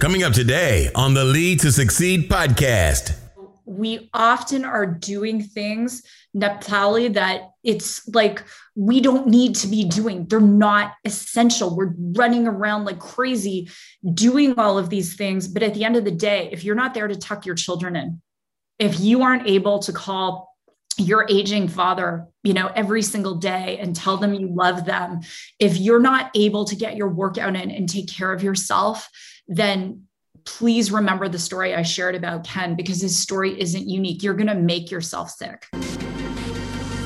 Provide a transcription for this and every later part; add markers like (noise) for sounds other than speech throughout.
Coming up today on the Lead to Succeed podcast. We often are doing things, Naftali, that it's like we don't need to be doing. They're not essential. We're running around like crazy doing all of these things. But at the end of the day, if you're not there to tuck your children in, if you aren't able to call your aging father you know every single day and tell them you love them if you're not able to get your workout in and take care of yourself then please remember the story i shared about ken because his story isn't unique you're going to make yourself sick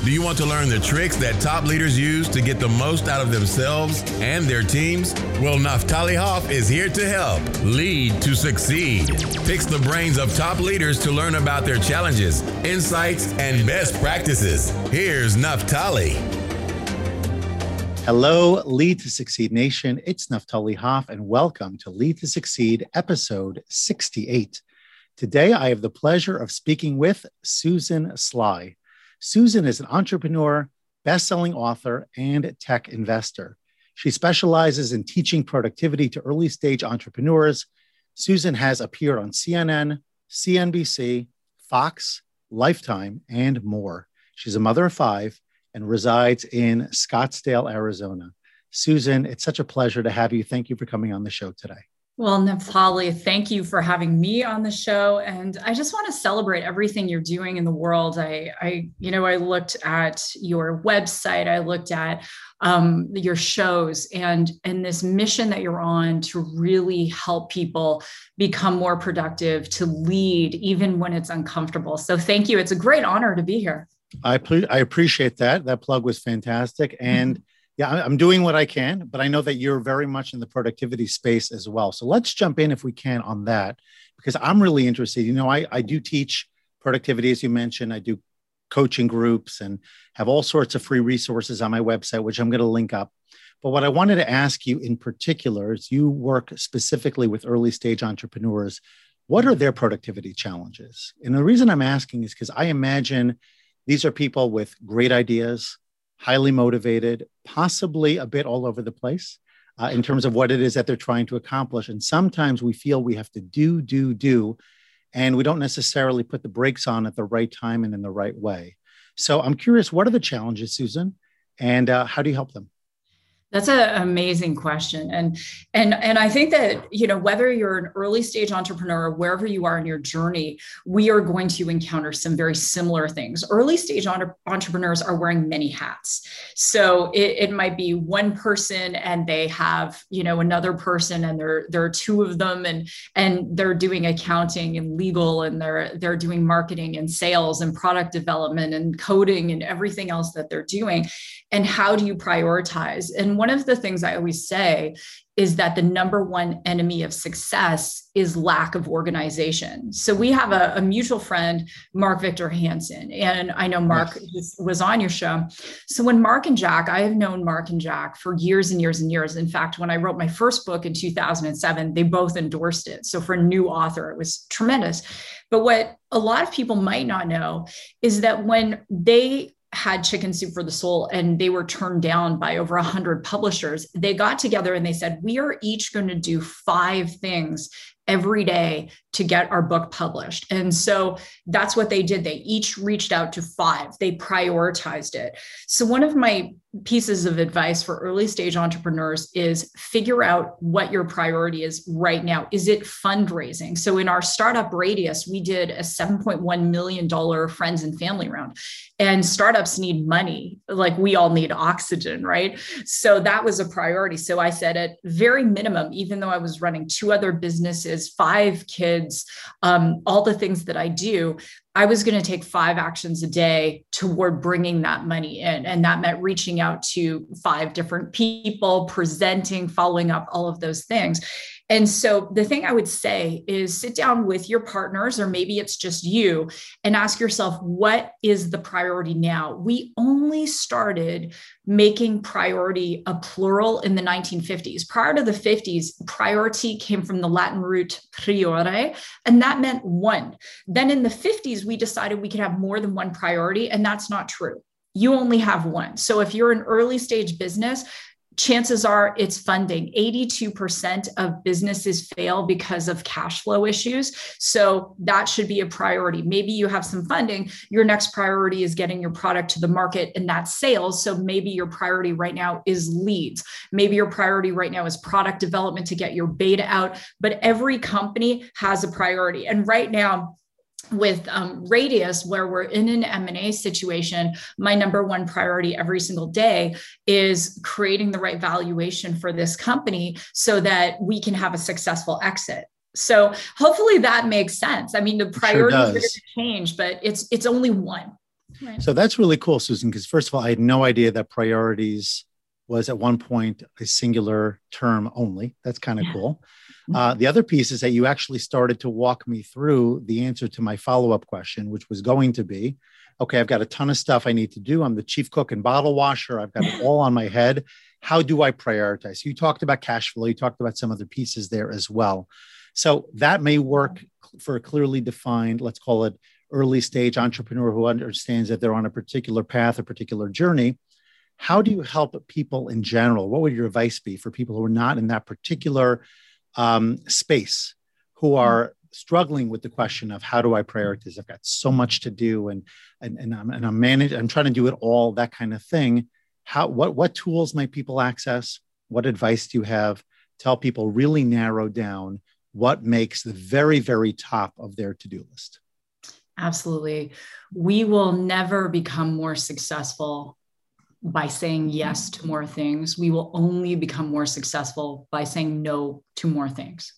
do you want to learn the tricks that top leaders use to get the most out of themselves and their teams? Well, Naftali Hoff is here to help lead to succeed. Picks the brains of top leaders to learn about their challenges, insights, and best practices. Here's Naftali. Hello, Lead to Succeed Nation. It's Naftali Hoff, and welcome to Lead to Succeed, episode 68. Today, I have the pleasure of speaking with Susan Sly. Susan is an entrepreneur, best-selling author, and tech investor. She specializes in teaching productivity to early stage entrepreneurs. Susan has appeared on CNN, CNBC, Fox, Lifetime, and more. She's a mother of five and resides in Scottsdale, Arizona. Susan, it's such a pleasure to have you. Thank you for coming on the show today. Well, Naftali, thank you for having me on the show. And I just want to celebrate everything you're doing in the world. I, I you know, I looked at your website, I looked at um, your shows and and this mission that you're on to really help people become more productive, to lead even when it's uncomfortable. So thank you. It's a great honor to be here. I, I appreciate that. That plug was fantastic. And mm-hmm yeah, I'm doing what I can, but I know that you're very much in the productivity space as well. So let's jump in if we can on that, because I'm really interested. You know, I, I do teach productivity, as you mentioned. I do coaching groups and have all sorts of free resources on my website, which I'm going to link up. But what I wanted to ask you in particular is you work specifically with early stage entrepreneurs. What are their productivity challenges? And the reason I'm asking is because I imagine these are people with great ideas, highly motivated, possibly a bit all over the place uh, in terms of what it is that they're trying to accomplish. And sometimes we feel we have to do, do, do, and we don't necessarily put the brakes on at the right time and in the right way. So I'm curious, what are the challenges, Susan? And uh, how do you help them? That's an amazing question. And and and I think that, you know, whether you're an early stage entrepreneur or wherever you are in your journey, we are going to encounter some very similar things. Early stage entre- entrepreneurs are wearing many hats. So it, it might be one person and they have, you know, another person and there, there are two of them and and they're doing accounting and legal and they're they're doing marketing and sales and product development and coding and everything else that they're doing. And how do you prioritize? And one of the things I always say is that the number one enemy of success is lack of organization. So we have a, a mutual friend, Mark Victor Hansen, and I know Mark yes. was on your show. So when Mark and Jack, I have known Mark and Jack for years and years and years. In fact, when I wrote my first book in 2007, they both endorsed it. So for a new author, it was tremendous. But what a lot of people might not know is that when they had chicken soup for the soul and they were turned down by over 100 publishers they got together and they said we are each going to do five things every day to get our book published. And so that's what they did. They each reached out to five, they prioritized it. So, one of my pieces of advice for early stage entrepreneurs is figure out what your priority is right now. Is it fundraising? So, in our startup radius, we did a $7.1 million friends and family round. And startups need money, like we all need oxygen, right? So, that was a priority. So, I said, at very minimum, even though I was running two other businesses, five kids, um, all the things that I do, I was going to take five actions a day toward bringing that money in. And that meant reaching out to five different people, presenting, following up, all of those things. And so the thing I would say is sit down with your partners, or maybe it's just you, and ask yourself, what is the priority now? We only started making priority a plural in the 1950s. Prior to the 50s, priority came from the Latin root priore, and that meant one. Then in the 50s, we decided we could have more than one priority, and that's not true you only have one. So if you're an early stage business, chances are it's funding. 82% of businesses fail because of cash flow issues. So that should be a priority. Maybe you have some funding. Your next priority is getting your product to the market, and that's sales. So maybe your priority right now is leads. Maybe your priority right now is product development to get your beta out. But every company has a priority. And right now, with um, radius where we're in an m&a situation my number one priority every single day is creating the right valuation for this company so that we can have a successful exit. So hopefully that makes sense. I mean the priorities sure are going to change but it's it's only one. Right. so that's really cool susan because first of all i had no idea that priorities was at one point a singular term only that's kind of cool uh, the other piece is that you actually started to walk me through the answer to my follow up question, which was going to be okay, I've got a ton of stuff I need to do. I'm the chief cook and bottle washer, I've got it (laughs) all on my head. How do I prioritize? You talked about cash flow, you talked about some other pieces there as well. So that may work for a clearly defined, let's call it early stage entrepreneur who understands that they're on a particular path, a particular journey. How do you help people in general? What would your advice be for people who are not in that particular um, space who mm-hmm. are struggling with the question of how do I prioritize? I've got so much to do and and, and I'm and I'm managing, I'm trying to do it all, that kind of thing. How what what tools might people access? What advice do you have? Tell people really narrow down what makes the very, very top of their to-do list. Absolutely. We will never become more successful by saying yes to more things. We will only become more successful by saying no to more things.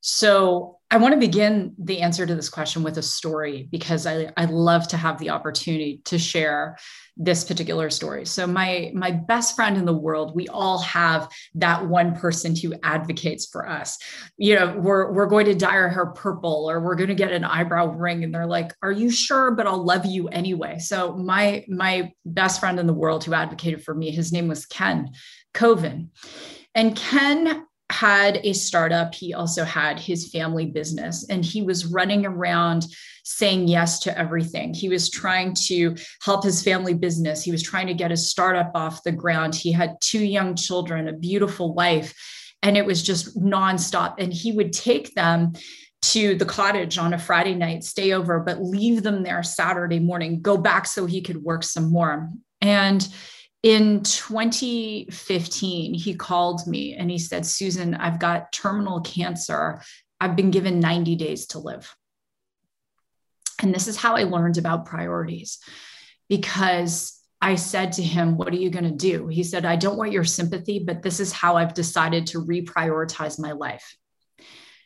So, I want to begin the answer to this question with a story because I, I love to have the opportunity to share this particular story. So my my best friend in the world, we all have that one person who advocates for us. You know, we're we're going to dye our hair purple or we're going to get an eyebrow ring and they're like, "Are you sure? But I'll love you anyway." So my my best friend in the world who advocated for me, his name was Ken Coven. And Ken had a startup. He also had his family business, and he was running around saying yes to everything. He was trying to help his family business. He was trying to get his startup off the ground. He had two young children, a beautiful wife, and it was just nonstop. And he would take them to the cottage on a Friday night, stay over, but leave them there Saturday morning, go back so he could work some more. And in 2015, he called me and he said, Susan, I've got terminal cancer. I've been given 90 days to live. And this is how I learned about priorities because I said to him, What are you going to do? He said, I don't want your sympathy, but this is how I've decided to reprioritize my life.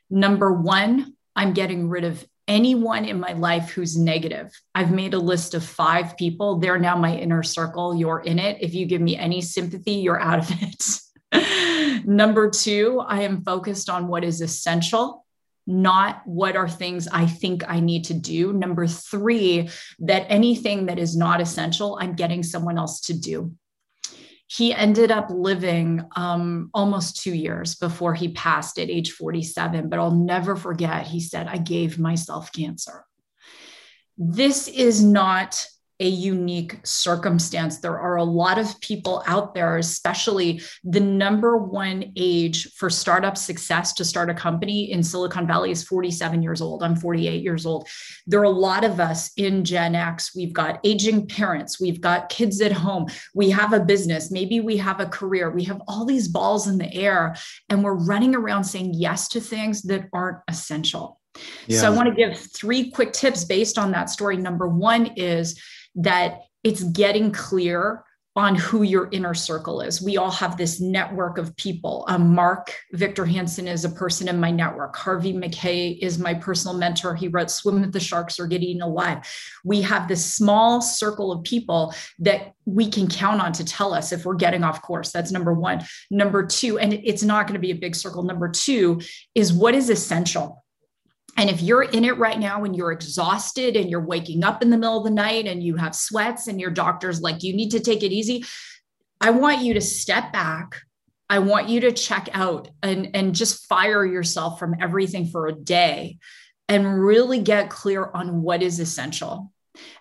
Number one, I'm getting rid of anyone in my life who's negative. I've made a list of five people. They're now my inner circle. You're in it. If you give me any sympathy, you're out of it. (laughs) Number two, I am focused on what is essential, not what are things I think I need to do. Number three, that anything that is not essential, I'm getting someone else to do he ended up living um, almost two years before he passed at age 47. But I'll never forget, he said, I gave myself cancer. This is not a unique circumstance. There are a lot of people out there, especially the number one age for startup success to start a company in Silicon Valley is 47 years old. I'm 48 years old. There are a lot of us in Gen X. We've got aging parents, we've got kids at home, we have a business, maybe we have a career, we have all these balls in the air, and we're running around saying yes to things that aren't essential. Yeah. So I want to give three quick tips based on that story. Number one is that it's getting clear on who your inner circle is. We all have this network of people. Um, Mark Victor Hansen is a person in my network. Harvey Mackay is my personal mentor. He wrote Swim with the Sharks or Get Eaten Alive. We have this small circle of people that we can count on to tell us if we're getting off course. That's number one. Number two, and it's not going to be a big circle. Number two is what is essential and if you're in it right now and you're exhausted and you're waking up in the middle of the night and you have sweats and your doctor's like, you need to take it easy, I want you to step back. I want you to check out and, and just fire yourself from everything for a day and really get clear on what is essential.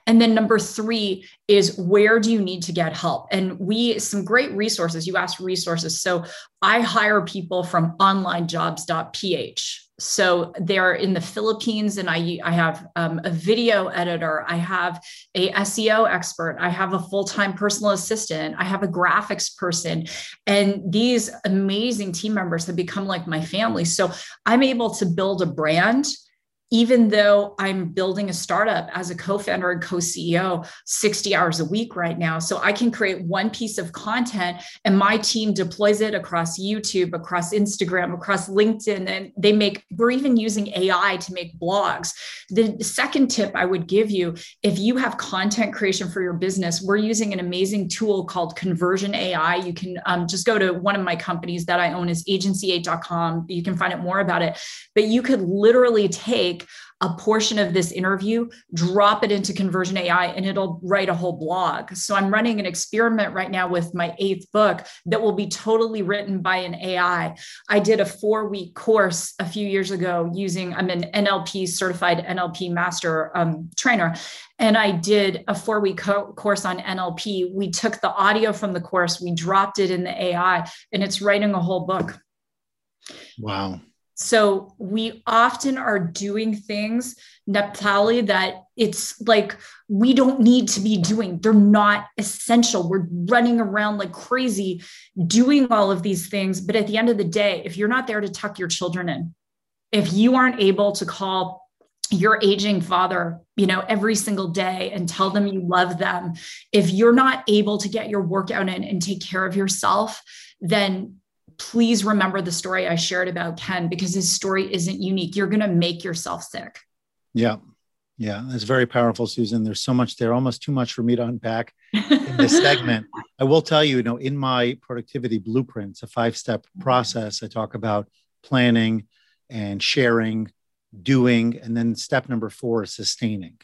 And then number three is where do you need to get help? And we, some great resources, you asked resources. So I hire people from onlinejobs.ph. So they're in the Philippines, and I, I have um, a video editor, I have a SEO expert, I have a full time personal assistant, I have a graphics person, and these amazing team members have become like my family. So I'm able to build a brand even though I'm building a startup as a co founder and co CEO 60 hours a week right now. So I can create one piece of content and my team deploys it across YouTube, across Instagram, across LinkedIn, and they make, we're even using AI to make blogs. The second tip I would give you if you have content creation for your business, we're using an amazing tool called Conversion AI. You can um, just go to one of my companies that I own is agency8.com. You can find out more about it. But you could literally take take a portion of this interview, drop it into Conversion AI, and it'll write a whole blog. So I'm running an experiment right now with my eighth book that will be totally written by an AI. I did a four week course a few years ago using, I'm an NLP certified NLP master um, trainer. And I did a four week co- course on NLP. We took the audio from the course, we dropped it in the AI, and it's writing a whole book. Wow. So we often are doing things, Naftali, that it's like we don't need to be doing. They're not essential. We're running around like crazy doing all of these things. But at the end of the day, if you're not there to tuck your children in, if you aren't able to call your aging father you know every single day and tell them you love them if you're not able to get your workout in and take care of yourself then please remember the story I shared about Ken because his story isn't unique. You're going to make yourself sick. Yeah. Yeah. That's very powerful, Susan. There's so much there, almost too much for me to unpack in this (laughs) segment. I will tell you, you know, in my productivity blueprints, a five step mm-hmm. process, I talk about planning and sharing, doing, and then step number four is sustaining.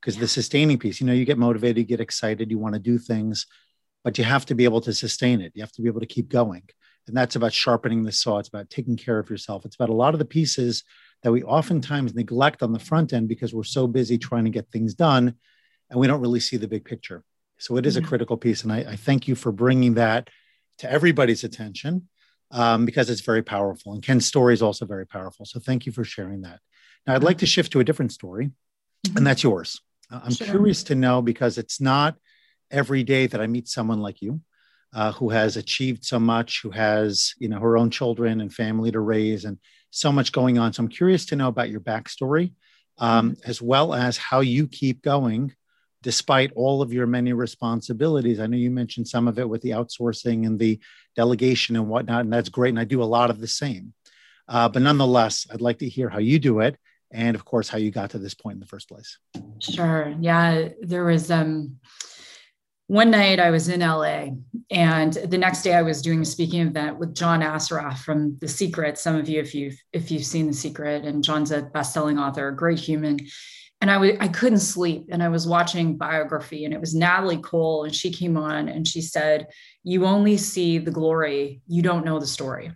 Because the sustaining piece, you know, you get motivated, you get excited, you want to do things, but you have to be able to sustain it. You have to be able to keep going. And that's about sharpening the saw. It's about taking care of yourself. It's about a lot of the pieces that we oftentimes neglect on the front end because we're so busy trying to get things done and we don't really see the big picture. So it is a critical piece. And I, I thank you for bringing that to everybody's attention um, because it's very powerful. And Ken's story is also very powerful. So thank you for sharing that. Now, I'd like to shift to a different story, mm-hmm. and that's yours. Uh, I'm sure. curious to know because it's not every day that I meet someone like you uh, who has achieved so much, who has you know her own children and family to raise, and so much going on. So I'm curious to know about your backstory, um, mm-hmm. as well as how you keep going despite all of your many responsibilities. I know you mentioned some of it with the outsourcing and the delegation and whatnot, and that's great. And I do a lot of the same. Uh, but nonetheless, I'd like to hear how you do it, and of course, how you got to this point in the first place. Sure. Yeah, there was. Um, one night I was in LA, and the next day I was doing a speaking event with John Assaraf from The Secret. Some of you, if you've if you've seen The Secret, and John's a best-selling author, a great human. And I w- I couldn't sleep, and I was watching biography, and it was Natalie Cole, and she came on and she said, "You only see the glory, you don't know the story."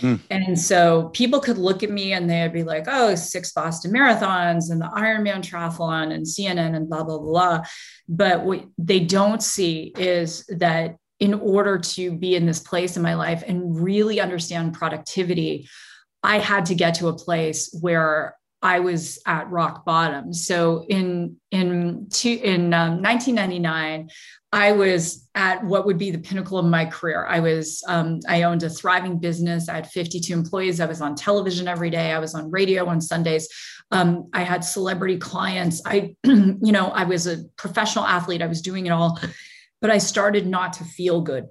Mm. And so people could look at me and they'd be like, oh, six Boston marathons and the Ironman triathlon and CNN and blah, blah, blah. But what they don't see is that in order to be in this place in my life and really understand productivity, I had to get to a place where I was at rock bottom. So in in two, in um, 1999, I was at what would be the pinnacle of my career. I was um, I owned a thriving business. I had 52 employees. I was on television every day. I was on radio on Sundays. Um, I had celebrity clients. I (clears throat) you know I was a professional athlete. I was doing it all, but I started not to feel good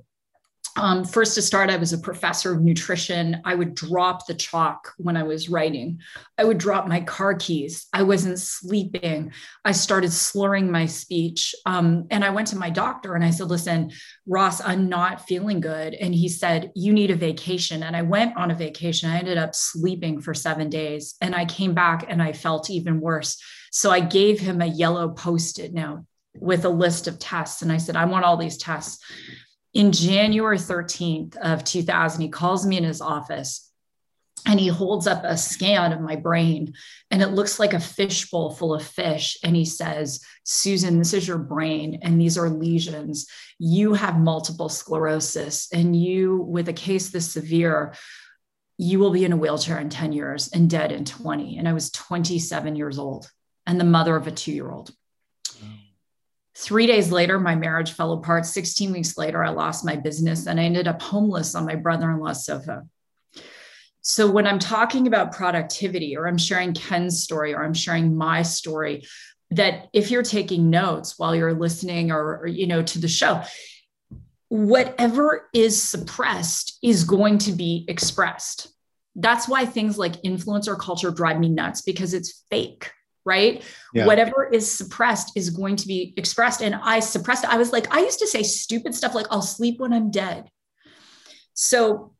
um, first to start, I was a professor of nutrition. I would drop the chalk when I was writing. I would drop my car keys. I wasn't sleeping. I started slurring my speech. Um, and I went to my doctor and I said, Listen, Ross, I'm not feeling good. And he said, You need a vacation. And I went on a vacation. I ended up sleeping for seven days. And I came back and I felt even worse. So I gave him a yellow post it note with a list of tests. And I said, I want all these tests in January 13th of 2000, he calls me in his office and he holds up a scan of my brain and it looks like a fishbowl full of fish. And he says susan this is your brain and these are lesions. You have multiple sclerosis and you with a case this severe you will be in a wheelchair in 10 years and dead in 20 and i was 27 years old and the mother of a two year old Three days later, my marriage fell apart. 16 weeks later, I lost my business and I ended up homeless on my brother in law's sofa. So when I'm talking about productivity or I'm sharing Ken's story or I'm sharing my story, that if you're taking notes while you're listening or, or you know to the show, whatever is suppressed is going to be expressed. That's why things like influencer culture drive me nuts because it's fake right? Yeah. Whatever is suppressed is going to be expressed. And I suppressed. I was like, I used to say stupid stuff like, I'll sleep when I'm dead. So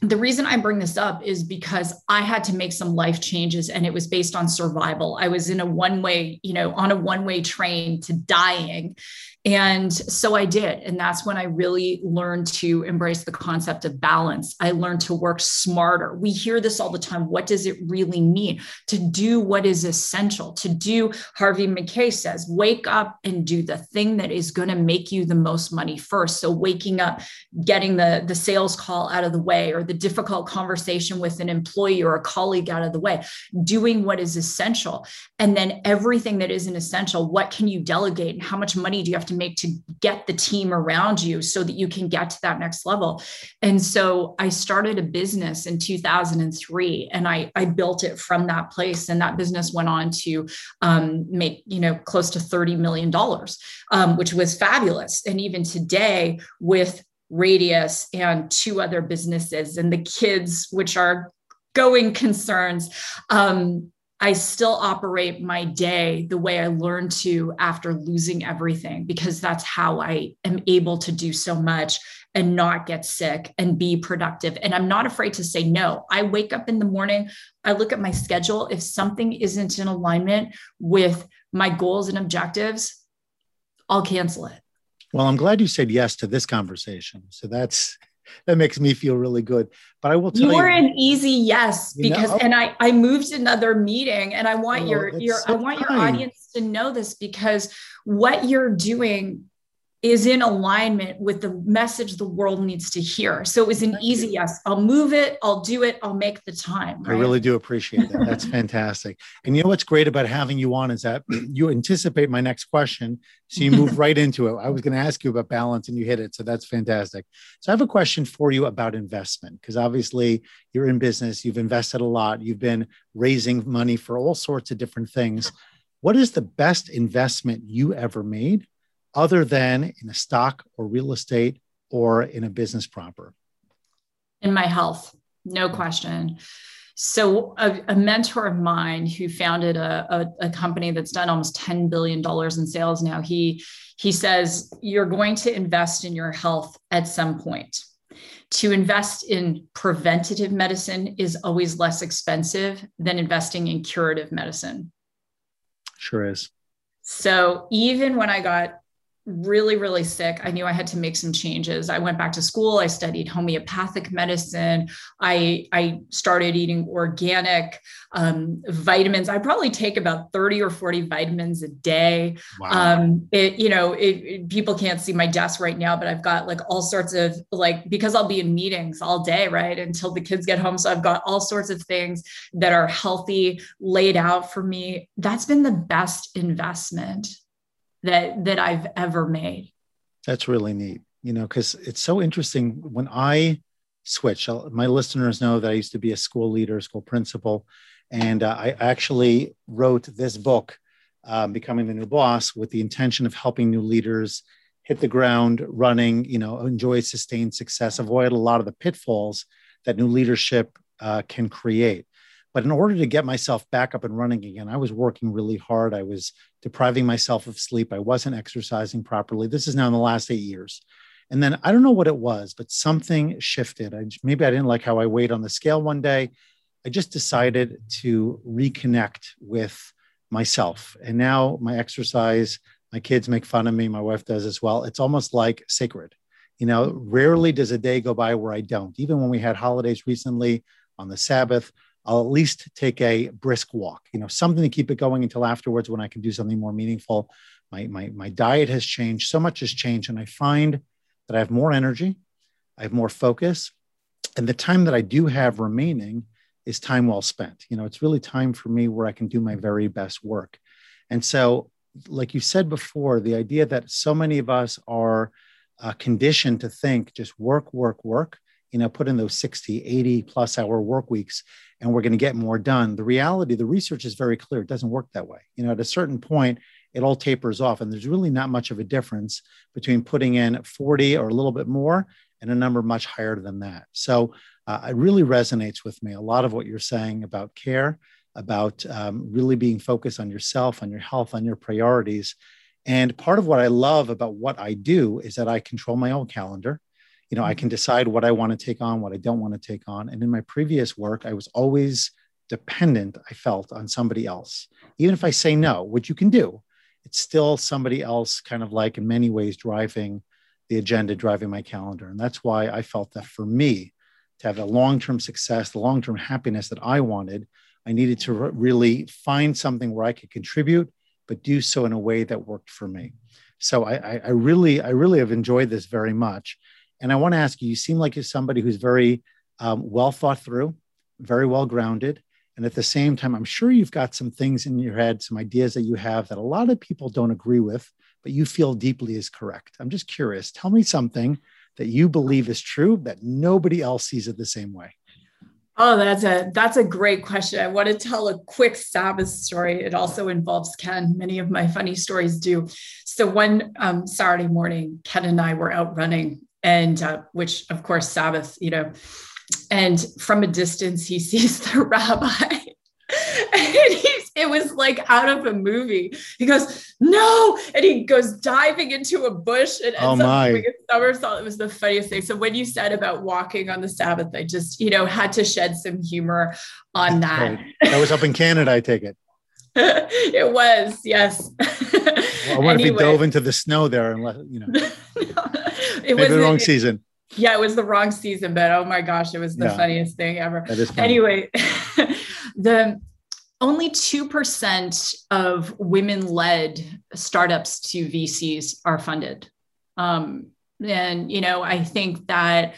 the reason I bring this up is because I had to make some life changes and it was based on survival. I was in a one way, you know, on a one way train to dying. And so I did. And that's when I really learned to embrace the concept of balance. I learned to work smarter. We hear this all the time. What does it really mean to do what is essential? To do, Harvey Mackay says, wake up and do the thing that is going to make you the most money first. So waking up, getting the, the sales call out of the way or the difficult conversation with an employee or a colleague out of the way, doing what is essential. And then everything that isn't essential, what can you delegate and how much money do you have to make to get the team around you so that you can get to that next level. And so I started a business in 2003 and I, I built it from that place. And that business went on to um, make, you know, close to $30 million, um, which was fabulous. And even today with Radius and two other businesses and the kids, which are going concerns, um, I still operate my day the way I learned to after losing everything, because that's how I am able to do so much and not get sick and be productive. And I'm not afraid to say no. I wake up in the morning, I look at my schedule. If something isn't in alignment with my goals and objectives, I'll cancel it. Well, I'm glad you said yes to this conversation. So that's that makes me feel really good. But I will tell you, you are an easy yes because, know, and I I moved another meeting, and I want oh, your your so I want your audience to know this because what you're doing is in alignment with the message the world needs to hear. So it was an Thank easy you. yes. I'll move it. I'll do it. I'll make the time. Right? I really do appreciate that. That's (laughs) fantastic. And you know what's great about having you on is that you anticipate my next question. So you move right into it. I was going to ask you about balance and you hit it. So that's fantastic. So I have a question for you about investment because obviously you're in business, you've invested a lot, you've been raising money for all sorts of different things. What is the best investment you ever made? Other than in a stock or real estate or in a business proper? In my health, no question. So, a, a mentor of mine who founded a, a, a, company that's done almost $10 billion in sales now, he, he says, You're going to invest in your health at some point. To invest in preventative medicine is always less expensive than investing in curative medicine. Sure is. So, even when I got really, really sick. I knew I had to make some changes. I went back to school. I studied homeopathic medicine. I, I started eating organic um, vitamins. I probably take about 30 or 40 vitamins a day. Wow. Um, it, you know, it, it, people can't see my desk right now, but I've got like all sorts of like, because I'll be in meetings all day, right? Until the kids get home. So I've got all sorts of things that are healthy laid out for me. That's been the best investment that that I've ever made. That's really neat, you know, because it's so interesting when I switch. My listeners know that I used to be a school leader, school principal, and uh, I actually wrote this book, um, "Becoming the New Boss," with the intention of helping new leaders hit the ground running, you know, enjoy sustained success, avoid a lot of the pitfalls that new leadership uh, can create. But in order to get myself back up and running again, I was working really hard. I was depriving myself of sleep. I wasn't exercising properly. This is now in the last eight years. And then I don't know what it was, but something shifted. I, maybe I didn't like how I weighed on the scale one day. I just decided to reconnect with myself. And now my exercise, my kids make fun of me, my wife does as well. It's almost like sacred. You know, rarely does a day go by where I don't. Even when we had holidays recently, on the Sabbath, I'll at least take a brisk walk, you know, something to keep it going until afterwards when I can do something more meaningful. My, my, my diet has changed. So much has changed. And I find that I have more energy, I have more focus. And the time that I do have remaining is time well spent. You know, it's really time for me where I can do my very best work. And so, like you said before, the idea that so many of us are uh, conditioned to think just work, work, work, you know, put in those 60, 80 plus hour work weeks and we're going to get more done. The reality, the research is very clear. It doesn't work that way. You know, at a certain point, it all tapers off. And there's really not much of a difference between putting in 40 or a little bit more and a number much higher than that. So uh, it really resonates with me. A lot of what you're saying about care, about um, really being focused on yourself, on your health, on your priorities. And part of what I love about what I do is that I control my own calendar. You know, I can mm-hmm. decide what I want to take on, what I don't want to take on. And in my previous work, I was always dependent, I felt, on somebody else. Even if I say no, which you can do, it's still somebody else kind of like in many ways driving the agenda, driving my calendar. And that's why I felt that for me to have the long term success, the long term happiness that I wanted, I needed to re- really find something where I could contribute, but do so in a way that worked for me. So I, I, I really, I really have enjoyed this very much. And I want to ask you, you seem like you're somebody who's very um, well thought through, very well grounded, and at the same time, I'm sure you've got some things in your head, some ideas that you have that a lot of people don't agree with, but you feel deeply is correct. I'm just curious. Tell me something that you believe is true that nobody else sees it the same way. Oh, that's a that's a great question. I want to tell a quick Sabbath story. It also involves Ken. Many of my funny stories do. So one um, Saturday morning, Ken and I were out running, and uh, which of course Sabbath, you know, and from a distance he (laughs) sees the rabbi. And he's, it was like out of a movie. He goes no! And he goes diving into a bush and ends oh my. up doing a somersault. It was the funniest thing. So when you said about walking on the sabbath i just you know had to shed some humor on that. right. that was up in canada i take it. (laughs) It was yes. Well, i wonder anyway. if he dove into the snow there and let you know. (laughs) No, it was the wrong season yeah, it was the wrong season, but oh my gosh, it was the yeah. funniest thing ever. Anyway, (laughs) the only 2% of women led startups to VCs are funded. Um, and, you know, I think that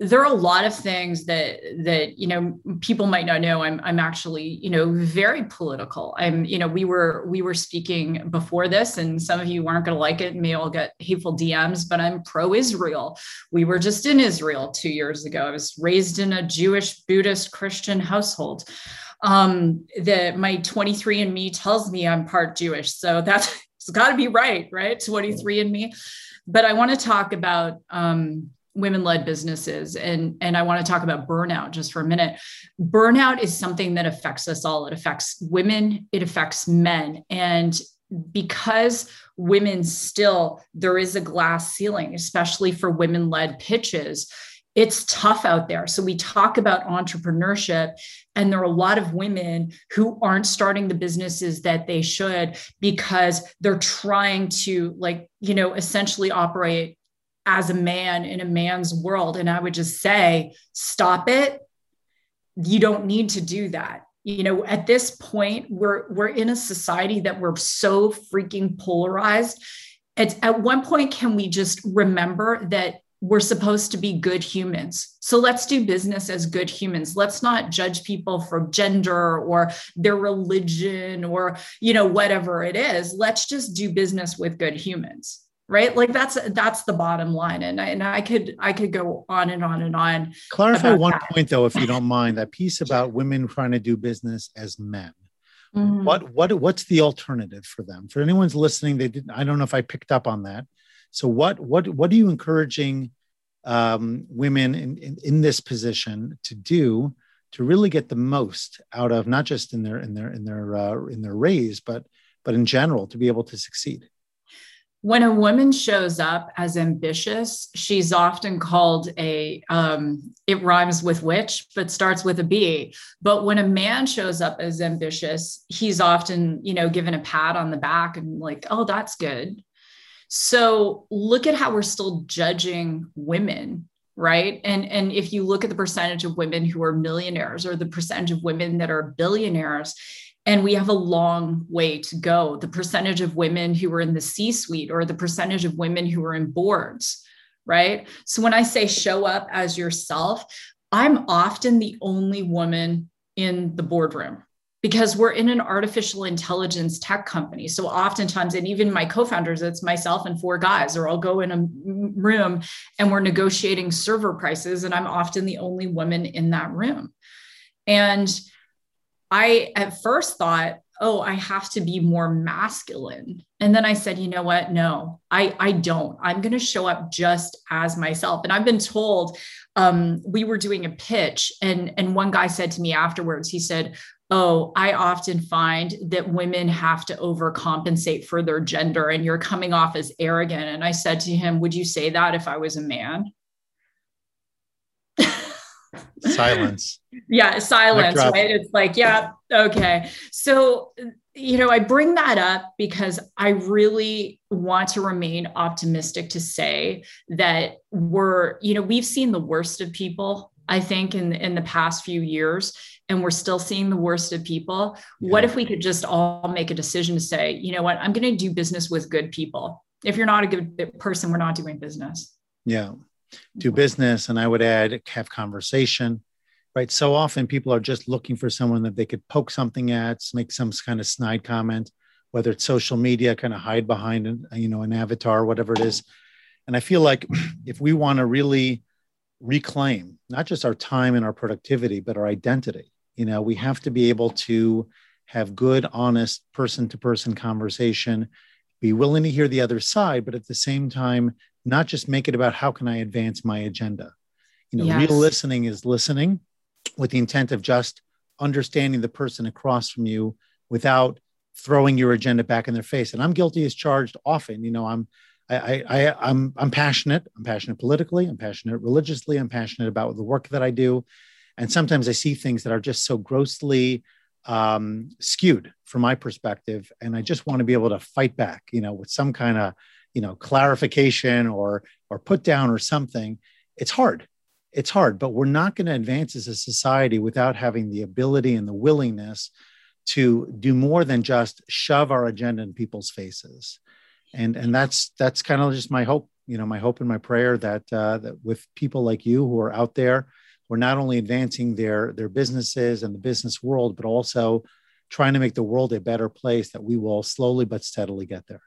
there are a lot of things that that you know people might not know. I'm i'm actually you know very political. I'm you know we were we were speaking before this and some of you aren't going to like it. May all get hateful dms but i'm pro israel we were just in israel 2 years ago. I was raised in a jewish buddhist christian household um that my 23 and me tells me i'm part jewish. So that's (laughs) got to be right right? 23 and me. But i want to talk about um women led businesses and and I want to talk about burnout just for a minute. Burnout is something that affects us all. It affects women, it affects men and because women still there is a glass ceiling especially for women led pitches it's tough out there. So we talk about entrepreneurship, and there are a lot of women who aren't starting the businesses that they should because they're trying to, like, you know, essentially operate as a man in a man's world. And I would just say, stop it. You don't need to do that. You know, at this point, we're we're in a society that we're so freaking polarized. At, at one point, can we just remember that we're supposed to be good humans. So let's do business as good humans. Let's not judge people for gender or their religion or, you know, whatever it is. Let's just do business with good humans right? Like that's that's the bottom line. And I, and I could i could go on and on and on clarify one that. point though if you don't (laughs) mind that piece about women trying to do business as men. Mm-hmm. what what what's the alternative for them? For anyone's listening they didn't i don't know if i picked up on that. So what what what are you encouraging um, women in, in, in this position to do to really get the most out of not just in their in their in their uh, in their raise but but in general to be able to succeed when a woman shows up as ambitious, she's often called a, um, it rhymes with witch, but starts with a B. But when a man shows up as ambitious, he's often, you know, given a pat on the back and like, oh, that's good. So look at how we're still judging women right and and if you look at the percentage of women who are millionaires or the percentage of women that are billionaires and we have a long way to go the percentage of women who are in the c suite or the percentage of women who are in boards right so when i say show up as yourself i'm often the only woman in the boardroom because we're in an artificial intelligence tech company. So oftentimes, and even my co-founders, it's myself and four guys, or I'll go in a room and we're negotiating server prices, and I'm often the only woman in that room. And I at first thought, oh, I have to be more masculine. And then I said, you know what? No, I, I don't. I'm going to show up just as myself. And I've been told um, we were doing a pitch, and, and one guy said to me afterwards, he said, oh, I often find that women have to overcompensate for their gender and you're coming off as arrogant. And I said to him, Would you say that if I was a man? Silence. yeah, silence, right? It's like, yeah, okay. So, you know, I bring that up because I really want to remain optimistic to say that we're, you know, we've seen the worst of people I think in in the past few years and we're still seeing the worst of people. Yeah. What if we could just all make a decision to say, you know what, I'm going to do business with good people. If you're not a good person, we're not doing business. Yeah. Do mm-hmm. business and I would add have conversation. Right. So often people are just looking for someone that they could poke something at, make some kind of snide comment, whether it's social media, kind of hide behind, uh, you know, an avatar, whatever it is. And I feel like (clears throat) if we want to really reclaim not just our time and our productivity, but our identity. You know, we have to be able to have good, honest person to person conversation, be willing to hear the other side, but at the same time, not just make it about how can I advance my agenda. You know, yes. real listening is listening with the intent of just understanding the person across from you without throwing your agenda back in their face. And I'm guilty as charged often. You know, I'm I, I, I'm, I'm passionate. I'm passionate politically. I'm passionate religiously. I'm passionate about the work that I do. And sometimes I see things that are just so grossly um, skewed from my perspective. And I just want to be able to fight back, you know, with some kind of, you know, clarification or, or put down or something. It's hard. It's hard, but we're not going to advance as a society without having the ability and the willingness to do more than just shove our agenda in people's faces and and that's that's kind of just my hope you know my hope and my prayer that uh, that with people like you who are out there we're not only advancing their their businesses and the business world but also trying to make the world a better place that we will slowly but steadily get there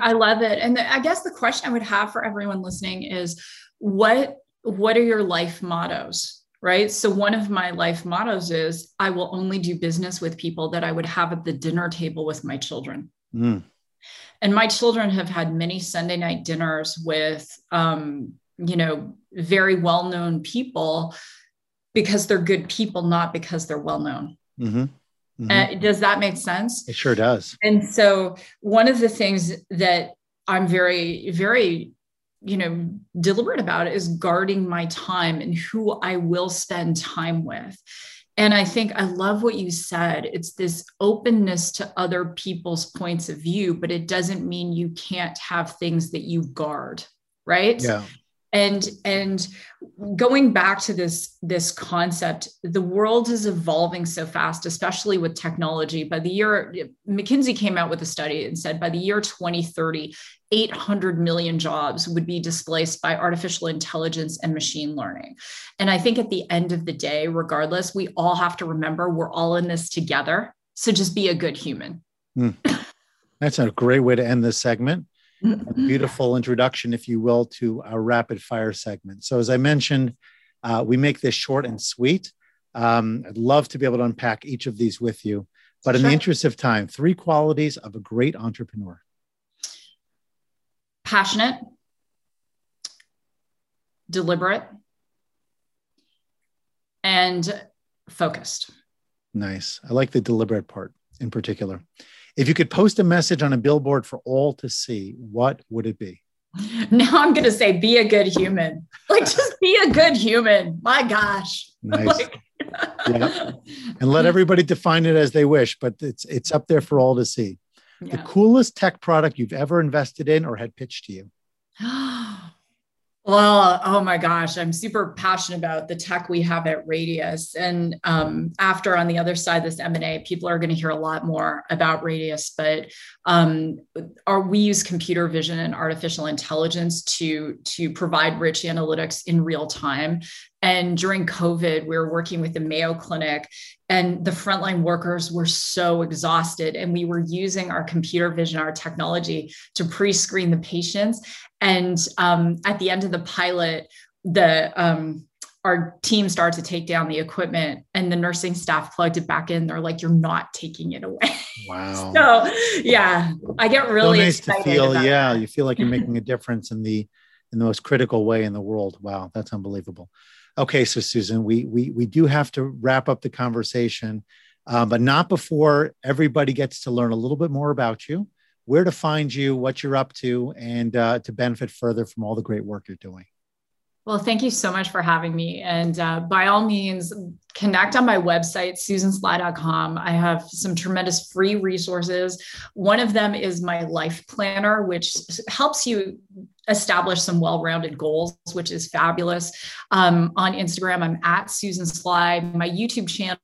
i love it and the, i guess the question i would have for everyone listening is what what are your life mottos right so one of my life mottos is i will only do business with people that i would have at the dinner table with my children mm. And my children have had many Sunday night dinners with, um, you know, very well known people because they're good people, not because they're well known. Mm-hmm. Mm-hmm. Uh, does that make sense? It sure does. And so, one of the things that I'm very, very you know deliberate about is guarding my time and who i will spend time with and I think I love what you said. It's this openness to other people's points of view, but it doesn't mean you can't have things that you guard, right? Yeah and and going back to this this concept the world is evolving so fast especially with technology. By the year mckinsey came out with a study and said by the year 2030 800 million jobs would be displaced by artificial intelligence and machine learning. And i think at the end of the day regardless we all have to remember we're all in this together. So just be a good human. Mm. that's a great way to end this segment beautiful introduction, if you will, to our rapid fire segment. So, as I mentioned, uh, we make this short and sweet. Um, I'd love to be able to unpack each of these with you. But in the interest of time, three qualities of a great entrepreneur passionate, deliberate, and focused. Nice. I like the deliberate part in particular. If you could post a message on a billboard for all to see, what would it be? (laughs) Now I'm going to say, be a good human. Like, just be a good human. My gosh. Nice. (laughs) like, yeah. (laughs) And let everybody define it as they wish, but it's it's up there for all to see. Yeah. The coolest tech product you've ever invested in or had pitched to you. Well, oh my gosh, I'm super passionate about the tech we have at Radius. And um, after on the other side, this M&A, people are going to hear a lot more about Radius, but um, are, we use computer vision and artificial intelligence to, to provide rich analytics in real time. And during COVID, we were working with the Mayo Clinic and the frontline workers were so exhausted and we were using our computer vision our technology to pre-screen the patients. And um, at the end of the pilot the um, our team started to take down the equipment and the nursing staff plugged it back in. They're like you're not taking it away. (laughs) Wow. So yeah i get really so nice to feel yeah that. you feel like you're making a (laughs) difference in the in the most critical way in the world. Wow that's unbelievable Okay, so Susan, we we we do have to wrap up the conversation, uh, but not before everybody gets to learn a little bit more about you, where to find you, what you're up to, and uh, to benefit further from all the great work you're doing. Well, thank you so much for having me. And uh, by all means, connect on my website, susansly.com. I have some tremendous free resources. One of them is my life planner, which helps you establish some well-rounded goals, which is fabulous. Um, on Instagram, I'm at Susan Sly. My YouTube channel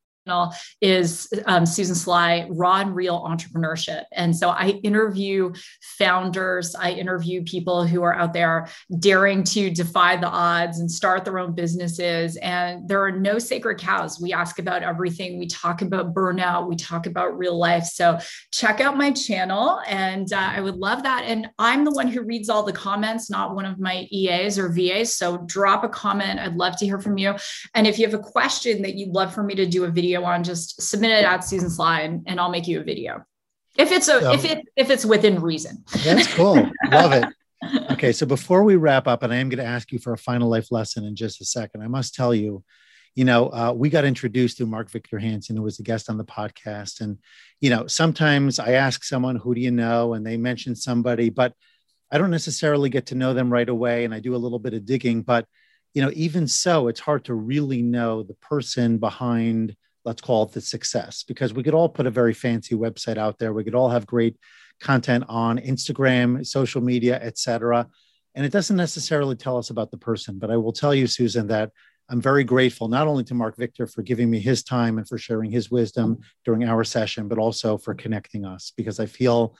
is um, Susan Sly, Raw and Real Entrepreneurship. And so I interview founders, I interview people who are out there daring to defy the odds and start their own businesses. And there are no sacred cows. We ask about everything. We talk about burnout, we talk about real life. So check out my channel, and uh, I would love that. And I'm the one who reads all the comments, not one of my EAs or VAs. So drop a comment. I'd love to hear from you. And if you have a question that you'd love for me to do a video video on, just submit it at Susan Sly and, I'll make you a video. If it's a, if it if it's within reason. That's cool. (laughs) Love it. Okay, so before we wrap up, and I am going to ask you for a final life lesson in just a second, I must tell you, you know, uh, we got introduced through Mark Victor Hansen, who was a guest on the podcast. And, you know, sometimes I ask someone, who do you know? And they mention somebody, but I don't necessarily get to know them right away. And I do a little bit of digging. But, you know, even so, it's hard to really know the person behind let's call it the success because we could all put a very fancy website out there. We could all have great content on instagram social media etc and it doesn't necessarily tell us about the person but i will tell you susan that i'm very grateful not only to mark victor for giving me his time and for sharing his wisdom mm-hmm. during our session but also for connecting us because i feel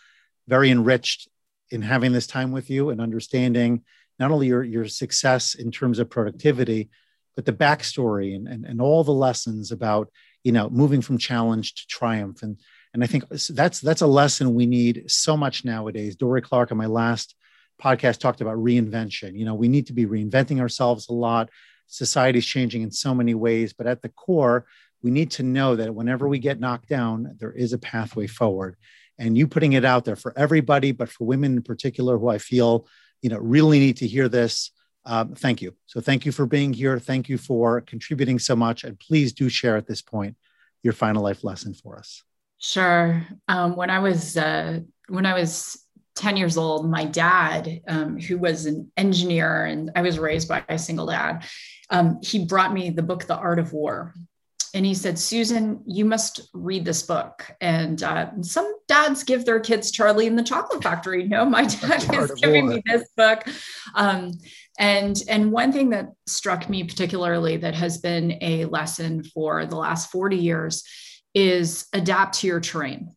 very enriched in having this time with you and understanding not only your, your success in terms of productivity but the backstory and, and, and all the lessons about you know moving from challenge to triumph. And and i think that's that's a lesson we need so much nowadays. Dorie Clark on my last podcast talked about reinvention. You know we need to be reinventing ourselves a lot. Society's changing in so many ways but at the core we need to know that whenever we get knocked down there is a pathway forward. And you putting it out there for everybody but for women in particular who i feel you know really need to hear this um, thank you. So thank you for being here. Thank you for contributing so much. And please do share at this point your final life lesson for us. Sure. Um, when I was uh, when I was 10 years old, my dad, um, who was an engineer, and I was raised by a single dad, um, he brought me the book, The Art of War and he said, Susan, you must read this book. And uh, some dads give their kids Charlie and the Chocolate Factory. You know, my dad (laughs) is giving me this book. Um, and and one thing that struck me particularly that has been a lesson for the last 40 years is adapt to your terrain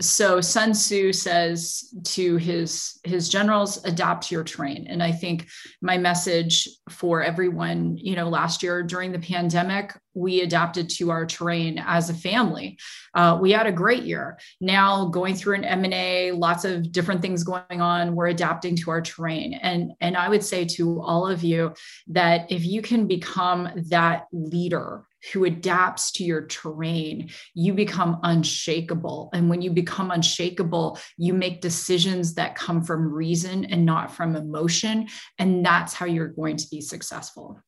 so Sun Tzu says to his his generals, adapt your terrain. And I think my message for everyone, you know, last year during the pandemic, we adapted to our terrain as a family. Uh, we had a great year. Now going through an M and A, lots of different things going on. We're adapting to our terrain. And and I would say to all of you that if you can become that leader who adapts to your terrain, you become unshakable. And when you become unshakable, you make decisions that come from reason and not from emotion. And that's how you're going to be successful.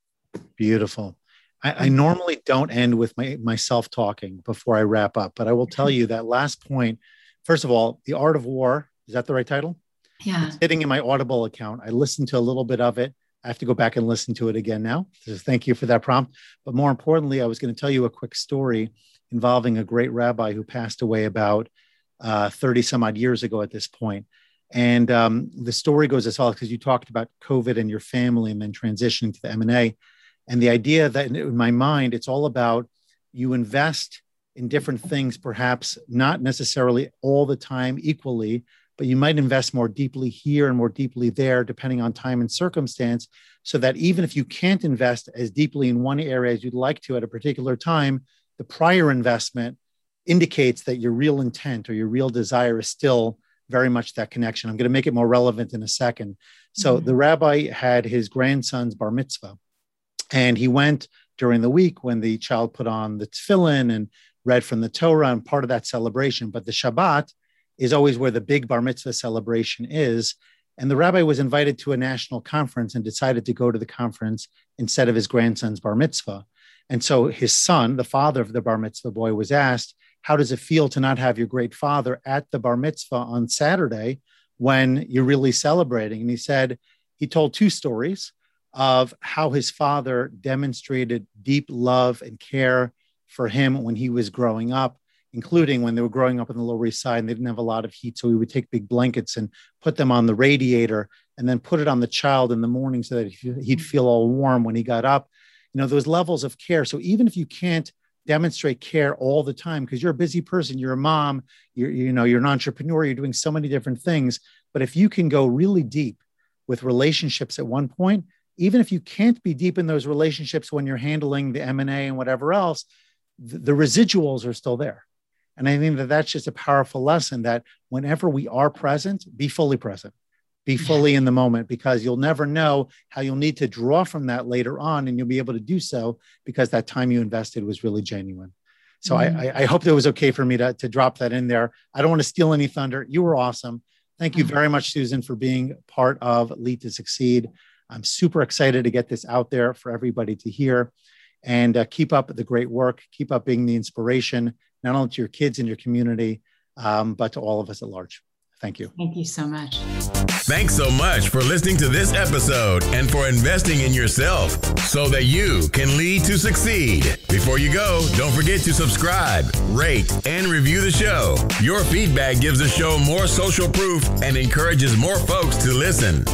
Beautiful. I, I normally don't end with my myself talking before I wrap up, but I will tell you that last point. First of all, The Art of War, is that the right title? Yeah. It's sitting in my Audible account. I listened to a little bit of it. I have to go back and listen to it again now. So thank you for that prompt. But more importantly, I was going to tell you a quick story involving a great rabbi who passed away about 30 uh, some odd years ago at this point. And um, the story goes as follows because you talked about COVID and your family and then transitioning to the M&A. And the idea that in my mind, it's all about you invest in different things, perhaps not necessarily all the time equally, but you might invest more deeply here and more deeply there, depending on time and circumstance, so that even if you can't invest as deeply in one area as you'd like to at a particular time, the prior investment indicates that your real intent or your real desire is still very much that connection. I'm going to make it more relevant in a second. So mm-hmm. the rabbi had his grandson's bar mitzvah, and he went during the week when the child put on the tefillin and read from the Torah and part of that celebration. But the Shabbat is always where the big bar mitzvah celebration is. And the rabbi was invited to a national conference and decided to go to the conference instead of his grandson's bar mitzvah. And so his son, the father of the bar mitzvah boy, was asked, How does it feel to not have your great father at the bar mitzvah on Saturday when you're really celebrating? And he said, he told two stories of how his father demonstrated deep love and care for him when he was growing up, including when they were growing up in the Lower East Side and they didn't have a lot of heat. So we would take big blankets and put them on the radiator and then put it on the child in the morning so that he'd mm-hmm. feel all warm when he got up. You know, those levels of care. So even if you can't demonstrate care all the time because you're a busy person, you're a mom, you're, you know, you're an entrepreneur, you're doing so many different things. But if you can go really deep with relationships at one point, even if you can't be deep in those relationships when you're handling the M&A and whatever else, the, the residuals are still there. And I think that that's just a powerful lesson that whenever we are present, be fully present, be fully in the moment, because you'll never know how you'll need to draw from that later on. And you'll be able to do so because that time you invested was really genuine. So mm-hmm. I, I, hope it was okay for me to, to drop that in there. I don't want to steal any thunder. You were awesome. Thank you mm-hmm. very much, Susan, for being part of Lead to Succeed. I'm super excited to get this out there for everybody to hear and uh, keep up the great work. Keep up being the inspiration, not only to your kids and your community, um, but to all of us at large. Thank you. Thank you so much. Thanks so much for listening to this episode and for investing in yourself so that you can lead to succeed. Before you go, don't forget to subscribe, rate, and review the show. Your feedback gives the show more social proof and encourages more folks to listen.